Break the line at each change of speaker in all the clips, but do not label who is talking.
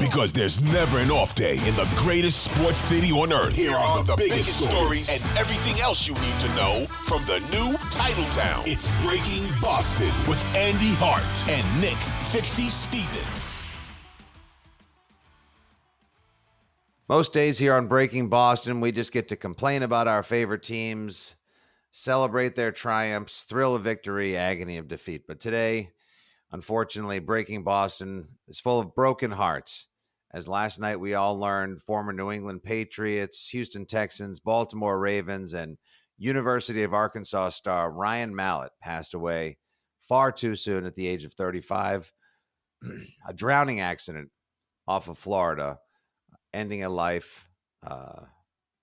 Because there's never an off day in the greatest sports city on earth.
Here are the, biggest, stories and everything else you need to know from the new Titletown.
It's Breaking Boston with Andy Hart and Nick Fitzy Stevens.
Most days here on Breaking Boston, we just get to complain about our favorite teams, celebrate their triumphs, thrill of victory, agony of defeat. But today, unfortunately, Breaking Boston is full of broken hearts. As last night we all learned, former New England Patriots, Houston Texans, Baltimore Ravens, and University of Arkansas star Ryan Mallett passed away far too soon at the age of 35. a drowning accident off of Florida ending a life uh,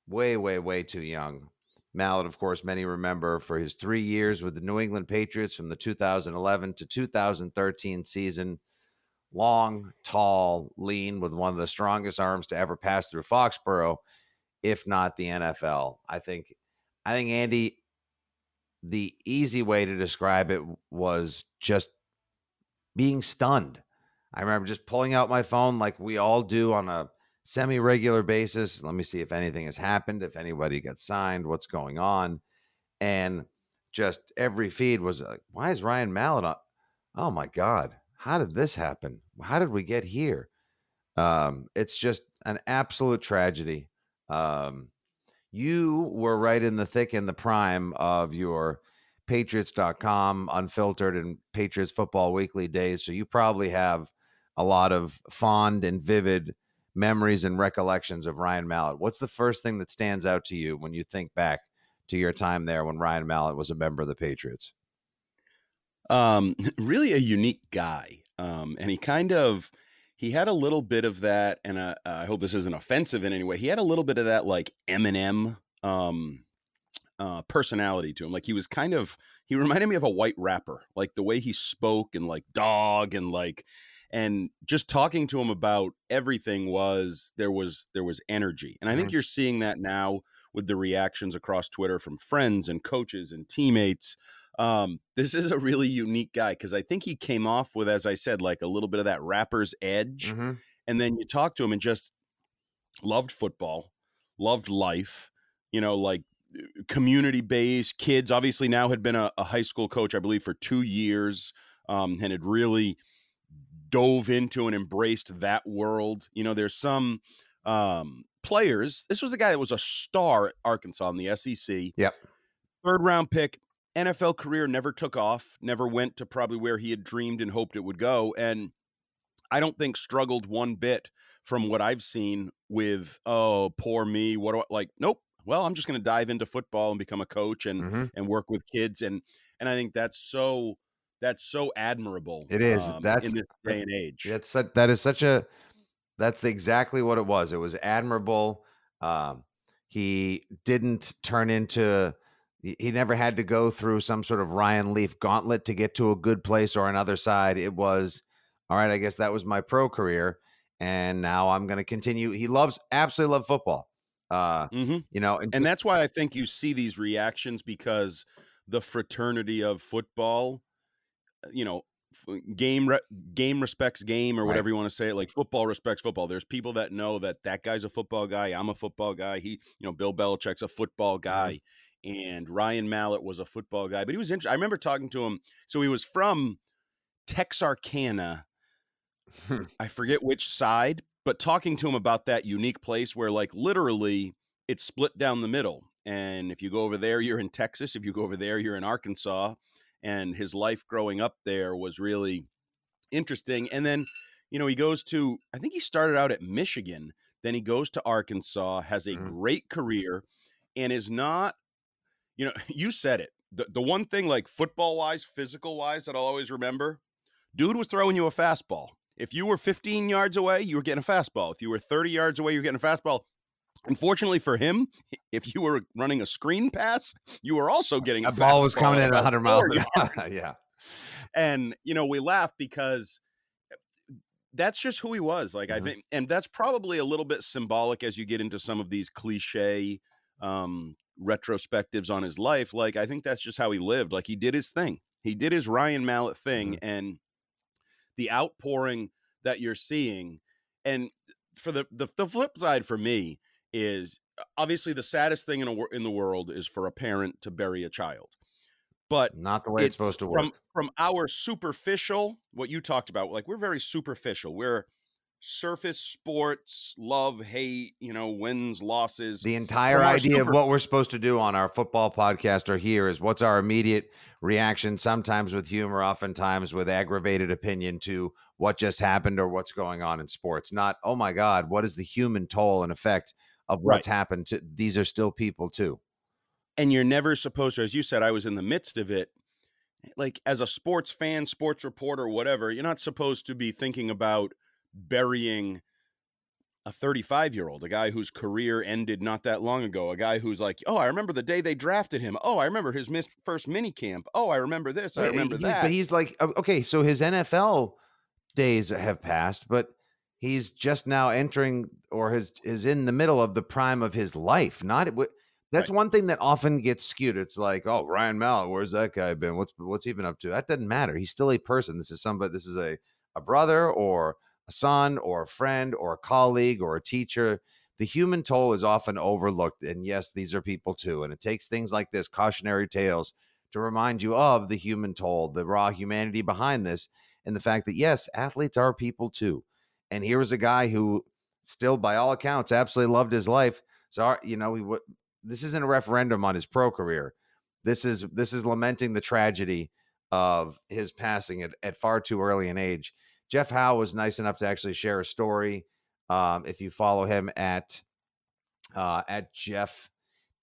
way, way, way too young. Mallett, of course, many remember for his three years with the New England Patriots from the 2011 to 2013 season. Long, tall, lean, with one of the strongest arms to ever pass through Foxborough, if not the NFL. I think, I think Andy, the easy way to describe it was just being stunned. I remember just pulling out my phone like we all do on a semi regular basis. Let me see if anything has happened, if anybody gets signed, what's going on. And just every feed was like, why is Ryan Mallett on? Oh my God, how did this happen? How did we get here? Um, it's just an absolute tragedy. Um, you were right in the thick in the prime of your patriots.com unfiltered and patriots football weekly days so you probably have a lot of fond and vivid memories and recollections of Ryan Mallett. What's the first thing that stands out to you when you think back to your time there when Ryan Mallett was a member of the Patriots?
Um, really a unique guy. Um, and he kind of he had a little bit of that, and uh, I hope this isn't offensive in any way. He had a little bit of that like Eminem um, uh, personality to him. Like he was kind of he reminded me of a white rapper, like the way he spoke and like dog and like and just talking to him about everything was there was there was energy and i think mm-hmm. you're seeing that now with the reactions across twitter from friends and coaches and teammates um, this is a really unique guy because i think he came off with as i said like a little bit of that rapper's edge mm-hmm. and then you talk to him and just loved football loved life you know like community based kids obviously now had been a, a, high school coach i believe for two years um, and had really dove into and embraced that world. You know, there's some um, players. This was a guy that was a star at Arkansas in the SEC.
Yep.
Third round pick. NFL career never took off, never went to probably where he had dreamed and hoped it would go. And I don't think struggled one bit from what I've seen with, oh, poor me. What do I like? Nope. Well, I'm just going to dive into football and become a coach and mm-hmm. and work with kids and and I think that's so that's so admirable.
It is. Um, that's
in this day and age.
That's that is such a that's exactly what it was. It was admirable. Um, he didn't turn into he never had to go through some sort of Ryan Leaf gauntlet to get to a good place or another side. It was all right. I guess that was my pro career, and now I'm going to continue. He loves absolutely love football. Uh, mm-hmm. You know,
and, and that's why I think you see these reactions because the fraternity of football you know game re- game respects game or whatever right. you want to say it like football respects football there's people that know that that guy's a football guy i'm a football guy he you know bill belichick's a football mm-hmm. guy and ryan mallett was a football guy but he was interesting i remember talking to him so he was from texarkana i forget which side but talking to him about that unique place where like literally it's split down the middle and if you go over there you're in texas if you go over there you're in arkansas and his life growing up there was really interesting. And then, you know, he goes to, I think he started out at Michigan, then he goes to Arkansas, has a mm-hmm. great career, and is not, you know, you said it. The, the one thing, like football wise, physical wise, that I'll always remember dude was throwing you a fastball. If you were 15 yards away, you were getting a fastball. If you were 30 yards away, you're getting a fastball. Unfortunately for him, if you were running a screen pass, you were also getting
a ball was coming in at 100 miles an hour. yeah.
And, you know, we laugh because eh, that's just who he was. Like, mm-hmm. I think, and that's probably a little bit symbolic as you get into some of these cliche um, retrospectives on his life. Like, I think that's just how he lived. Like, he did his thing, he did his Ryan Mallett thing. Mm-hmm. And the outpouring that you're seeing and for the, the the flip side for me is uh, obviously the saddest thing in a, in the world is for a parent to bury a child but
not the way it's, it's supposed to work
from from our superficial what you talked about like we're very superficial we're surface sports, love, hate, you know, wins, losses.
The entire idea super- of what we're supposed to do on our football podcast or here is what's our immediate reaction, sometimes with humor, oftentimes with aggravated opinion to what just happened or what's going on in sports. Not, oh my God, what is the human toll and effect of what's right. happened to these are still people too.
And you're never supposed to, as you said, I was in the midst of it. Like as a sports fan, sports reporter, whatever, you're not supposed to be thinking about burying a 35 year old, a guy whose career ended not that long ago, a guy who's like, oh, I remember the day they drafted him. Oh, I remember his mis- first mini camp. Oh, I remember this. I remember that.
But he's like, oh, okay, so his NFL days have passed, but he's just now entering or is is in the middle of the prime of his life. Not that's right. one thing that often gets skewed. It's like, oh, Ryan Mallett, where's that guy been? What's what's he been up to? That doesn't matter. He's still a person. This is somebody. This is a a brother or a son or a friend or a colleague or a teacher. The human toll is often overlooked. And yes, these are people too. And it takes things like this cautionary tales to remind you of the human toll, the raw humanity behind this, and the fact that, yes, athletes are people too. And here was a guy who still, by all accounts, absolutely loved his life. So, you know, he, this isn't a referendum on his pro career. This is this is lamenting the tragedy of his passing at, at far too early an age. Jeff Howe was nice enough to actually share a story. Um, if you follow him at uh, at Jeff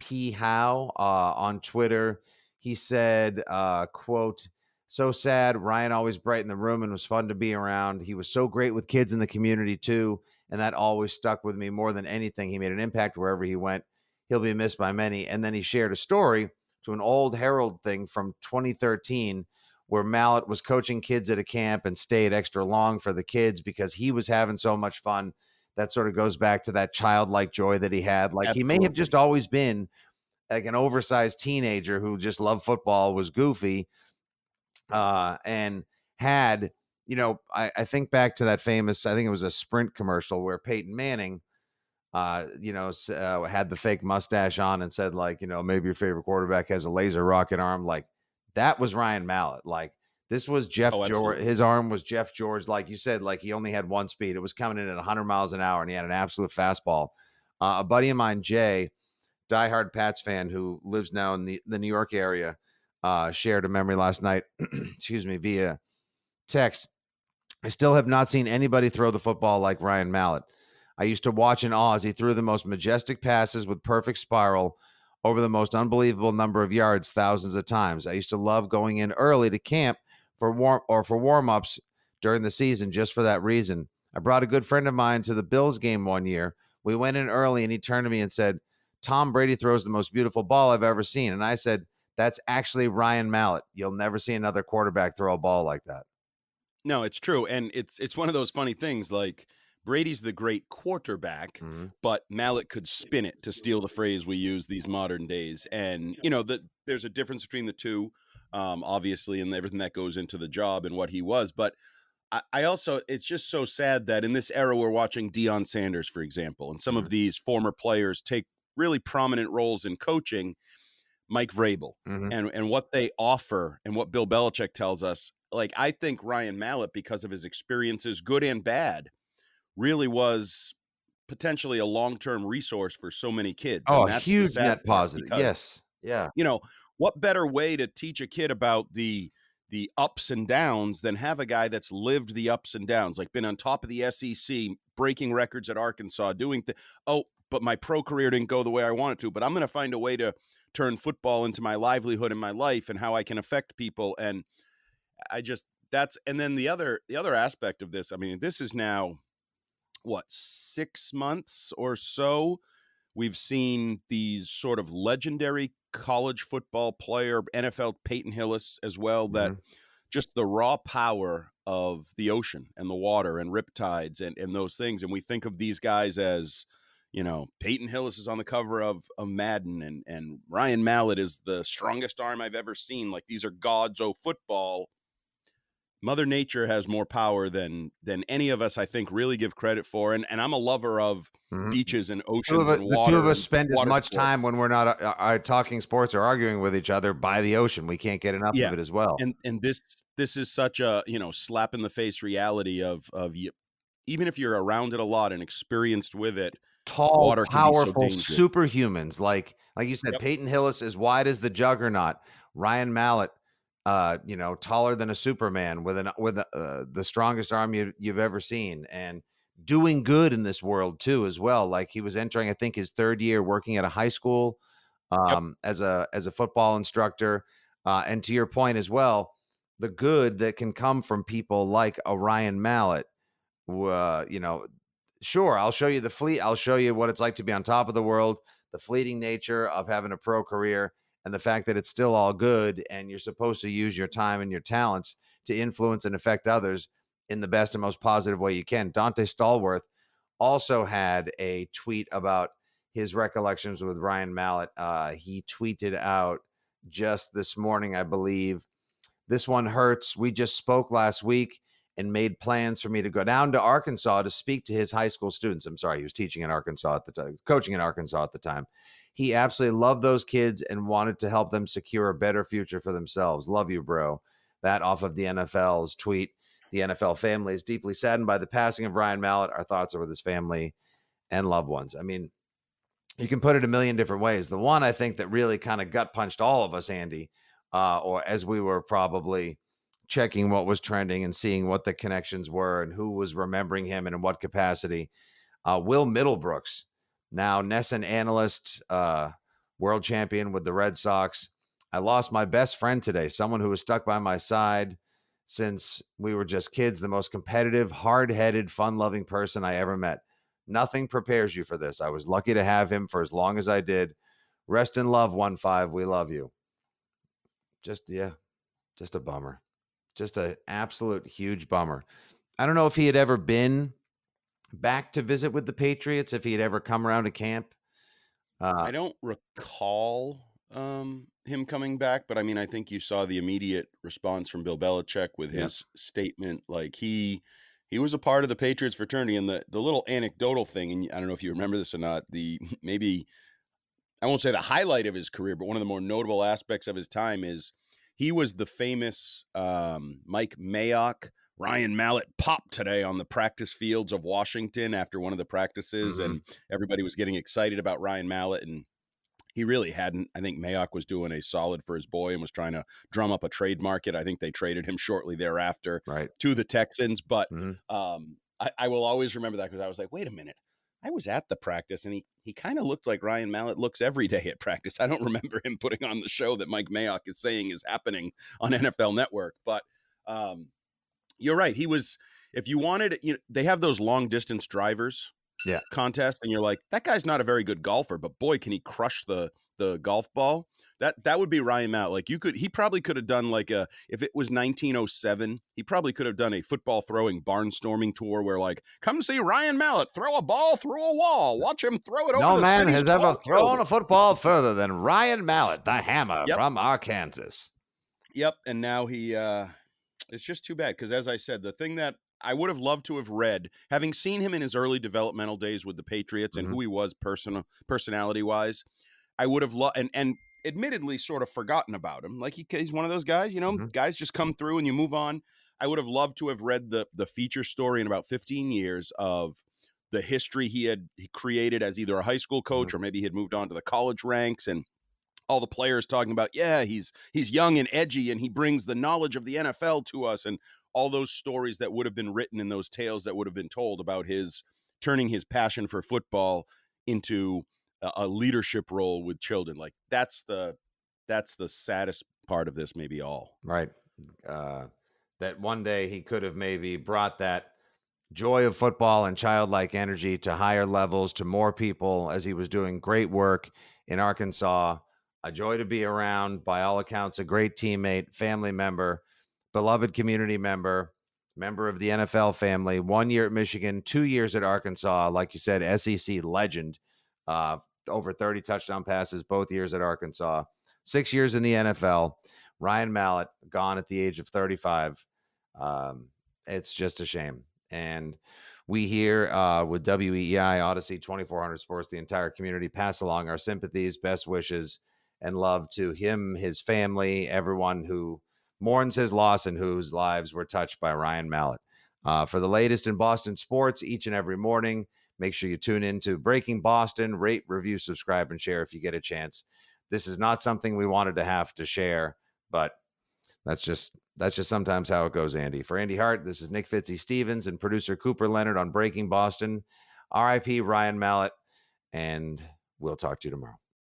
P Howe uh, on Twitter, he said, uh, "quote." So sad. Ryan always brightened the room and was fun to be around. He was so great with kids in the community too, and that always stuck with me more than anything. He made an impact wherever he went. He'll be missed by many. And then he shared a story to an old Herald thing from 2013 where Mallett was coaching kids at a camp and stayed extra long for the kids because he was having so much fun. That sort of goes back to that childlike joy that he had. Like Absolutely. he may have just always been like an oversized teenager who just loved football, was goofy, uh, and had, you know, I, I think back to that famous, I think it was a Sprint commercial where Peyton Manning, uh, you know, uh, had the fake mustache on and said, like, you know, maybe your favorite quarterback has a laser rocket arm. Like that was Ryan Mallett. Like this was Jeff oh, George. His arm was Jeff George. Like you said, like he only had one speed. It was coming in at 100 miles an hour, and he had an absolute fastball. Uh, a buddy of mine, Jay, diehard Pats fan who lives now in the, the New York area, uh, shared a memory last night. excuse me, via text. I still have not seen anybody throw the football like Ryan Mallett. I used to watch in awe as he threw the most majestic passes with perfect spiral over the most unbelievable number of yards thousands of times. I used to love going in early to camp for warm or for warm-ups during the season just for that reason. I brought a good friend of mine to the Bills game one year. We went in early and he turned to me and said, "Tom Brady throws the most beautiful ball I've ever seen." And I said, "That's actually Ryan Mallett. You'll never see another quarterback throw a ball like that."
No, it's true. And it's it's one of those funny things like Brady's the great quarterback, mm-hmm. but Mallett could spin it to steal the phrase we use these modern days. And you know that there's a difference between the two, um, obviously, and everything that goes into the job and what he was. But I, I, also, it's just so sad that in this era we're watching Deion Sanders, for example, and some mm-hmm. of these former players take really prominent roles in coaching. Mike Vrabel mm-hmm. and and what they offer and what Bill Belichick tells us. Like I think Ryan Mallett, because of his experiences, good and bad really was potentially a long-term resource for so many kids.
Oh, a huge net positive. Because, yes. Yeah.
You know, what better way to teach a kid about the the ups and downs than have a guy that's lived the ups and downs, like been on top of the SEC, breaking records at Arkansas, doing the oh, but my pro career didn't go the way I wanted to, but I'm going to find a way to turn football into my livelihood in my life and how I can affect people and I just that's and then the other the other aspect of this, I mean, this is now what six months or so we've seen these sort of legendary college football player nfl peyton hillis as well that mm-hmm. just the raw power of the ocean and the water and riptides and, and those things and we think of these guys as you know peyton hillis is on the cover of, of madden and, and ryan mallett is the strongest arm i've ever seen like these are gods of football Mother Nature has more power than than any of us, I think, really give credit for. And and I'm a lover of
Mhm.
beaches and
Two
oceans
of us,
and
the
water.
two of us spend as much
sports.
time when we're not uh, uh, talking sports or arguing with each other by the ocean. We can't get enough
Yeah.
of it as well.
and and this this is such a you know slap in the face reality of of even if you're around it a lot and experienced with it.
Tall,
water can so
powerful superhumans, like like you said,
Yep.
Peyton Hillis is wide as the juggernaut. Ryan Mallett, uh, you know, taller than a Superman with an with uh, the strongest arm you, you've ever seen, and doing good in this world too, as well. Like he was entering, I think, his third year working at a high school um, as a as a football instructor. Uh, and to your point as well, the good that can come from people like a Ryan Mallett, uh, you know, sure, I'll show you the fleet. I'll show you what it's like to be on top of the world, the fleeting nature of having a pro career, and the fact that it's still all good. And you're supposed to use your time and your talents to influence and affect others in the best and most positive way you can. Donté Stallworth also had a tweet about his recollections with Ryan Mallett. Uh, he tweeted out just this morning, I believe. This one hurts. We just spoke last week and made plans for me to go down to Arkansas to speak to his high school students. I'm sorry, he was teaching in Arkansas at the time, coaching in Arkansas at the time. He absolutely loved those kids and wanted to help them secure a better future for themselves. Love you, bro. That off of the NFL's tweet. The NFL family is deeply saddened by the passing of Ryan Mallett. Our thoughts are with his family and loved ones. I mean, you can put it a million different ways. The one I think that really kind of gut punched all of us, Andy, uh, or as we were probably checking what was trending and seeing what the connections were and who was remembering him and in what capacity. Uh, Will Middlebrooks, now NESN analyst, uh, world champion with the Red Sox. I lost my best friend today, someone who was stuck by my side since we were just kids, the most competitive, hard headed, fun loving person I ever met. Nothing prepares you for this. I was lucky to have him for as long as I did. Rest in love, 1 5. We love you. Just, yeah, just a bummer. Just an absolute huge bummer. I don't know if he had ever been back to visit with the Patriots, if he had ever come around to camp. Uh,
I don't recall um, him coming back, but I mean, I think you saw the immediate response from Bill Belichick with
Yeah.
his statement. Like he he was a part of the Patriots fraternity, and the the little anecdotal thing, and I don't know if you remember this or not. The maybe I won't say the highlight of his career, but one of the more notable aspects of his time is he was the famous um, Mike Mayock. Ryan Mallett popped today on the practice fields of Washington after one of the practices,
Mhm.
and everybody was getting excited about Ryan Mallett, and he really hadn't. I think Mayock was doing a solid for his boy and was trying to drum up a trade market. I think they traded him shortly thereafter
right.
to the Texans, but
Mhm.
um, I, I will always remember that because I was like, wait a minute. I was at the practice and he he kind of looked like Ryan Mallett looks every day at practice. I don't remember him putting on the show that Mike Mayock is saying is happening on NFL Network, but um, you're right. He was. If you wanted, you know, they have those long distance drivers,
Yeah.
contest, and you're like, that guy's not a very good golfer, but boy, can he crush the the golf ball. That that would be Ryan Mallett. Like you could, he probably could have done like a if it was 1907, he probably could have done a football throwing barnstorming tour where like, come see Ryan Mallett throw a ball through a wall, watch him throw it over.
No
the
man has ever thrown
building."
a football further than Ryan Mallett, the hammer
Yep.
from Arkansas.
Yep, and now he uh it's just too bad because as I said, the thing that I would have loved to have read, having seen him in his early developmental days with the Patriots and
Mhm.
who he was personal personality wise, I would have loved and and admittedly sort of forgotten about him. Like he, he's one of those guys, you know,
Mhm.
guys just come through and you move on. I would have loved to have read the the feature story in about 15 years of the history he had he created as either a high school coach or maybe he had moved on to the college ranks and all the players talking about yeah he's he's young and edgy and he brings the knowledge of the NFL to us and all those stories that would have been written and those tales that would have been told about his turning his passion for football into a, leadership role with children like that's the that's the saddest part of this maybe all
Right. Uh, that one day he could have maybe brought that joy of football and childlike energy to higher levels to more people as he was doing great work in Arkansas. A joy to be around, by all accounts, a great teammate, family member, beloved community member, member of the NFL family. One year at Michigan, two years at Arkansas. Like you said, SEC legend, uh, over 30 touchdown passes both years at Arkansas, six years in the NFL. Ryan Mallett gone at the age of 35. Um, it's just a shame. And we here uh, with WEEI Audacy 2400 Sports, the entire community, pass along our sympathies, best wishes, and love to him, his family, everyone who mourns his loss and whose lives were touched by Ryan Mallett. Uh, for the latest in Boston sports each and every morning, make sure you tune in to Breaking Boston, rate, review, subscribe, and share if you get a chance. This is not something we wanted to have to share, but that's just that's just sometimes how it goes, Andy. For Andy Hart, this is Nick Fitzy Stevens and producer Cooper Leonard on Breaking Boston. RIP Ryan Mallett, and we'll talk to you tomorrow.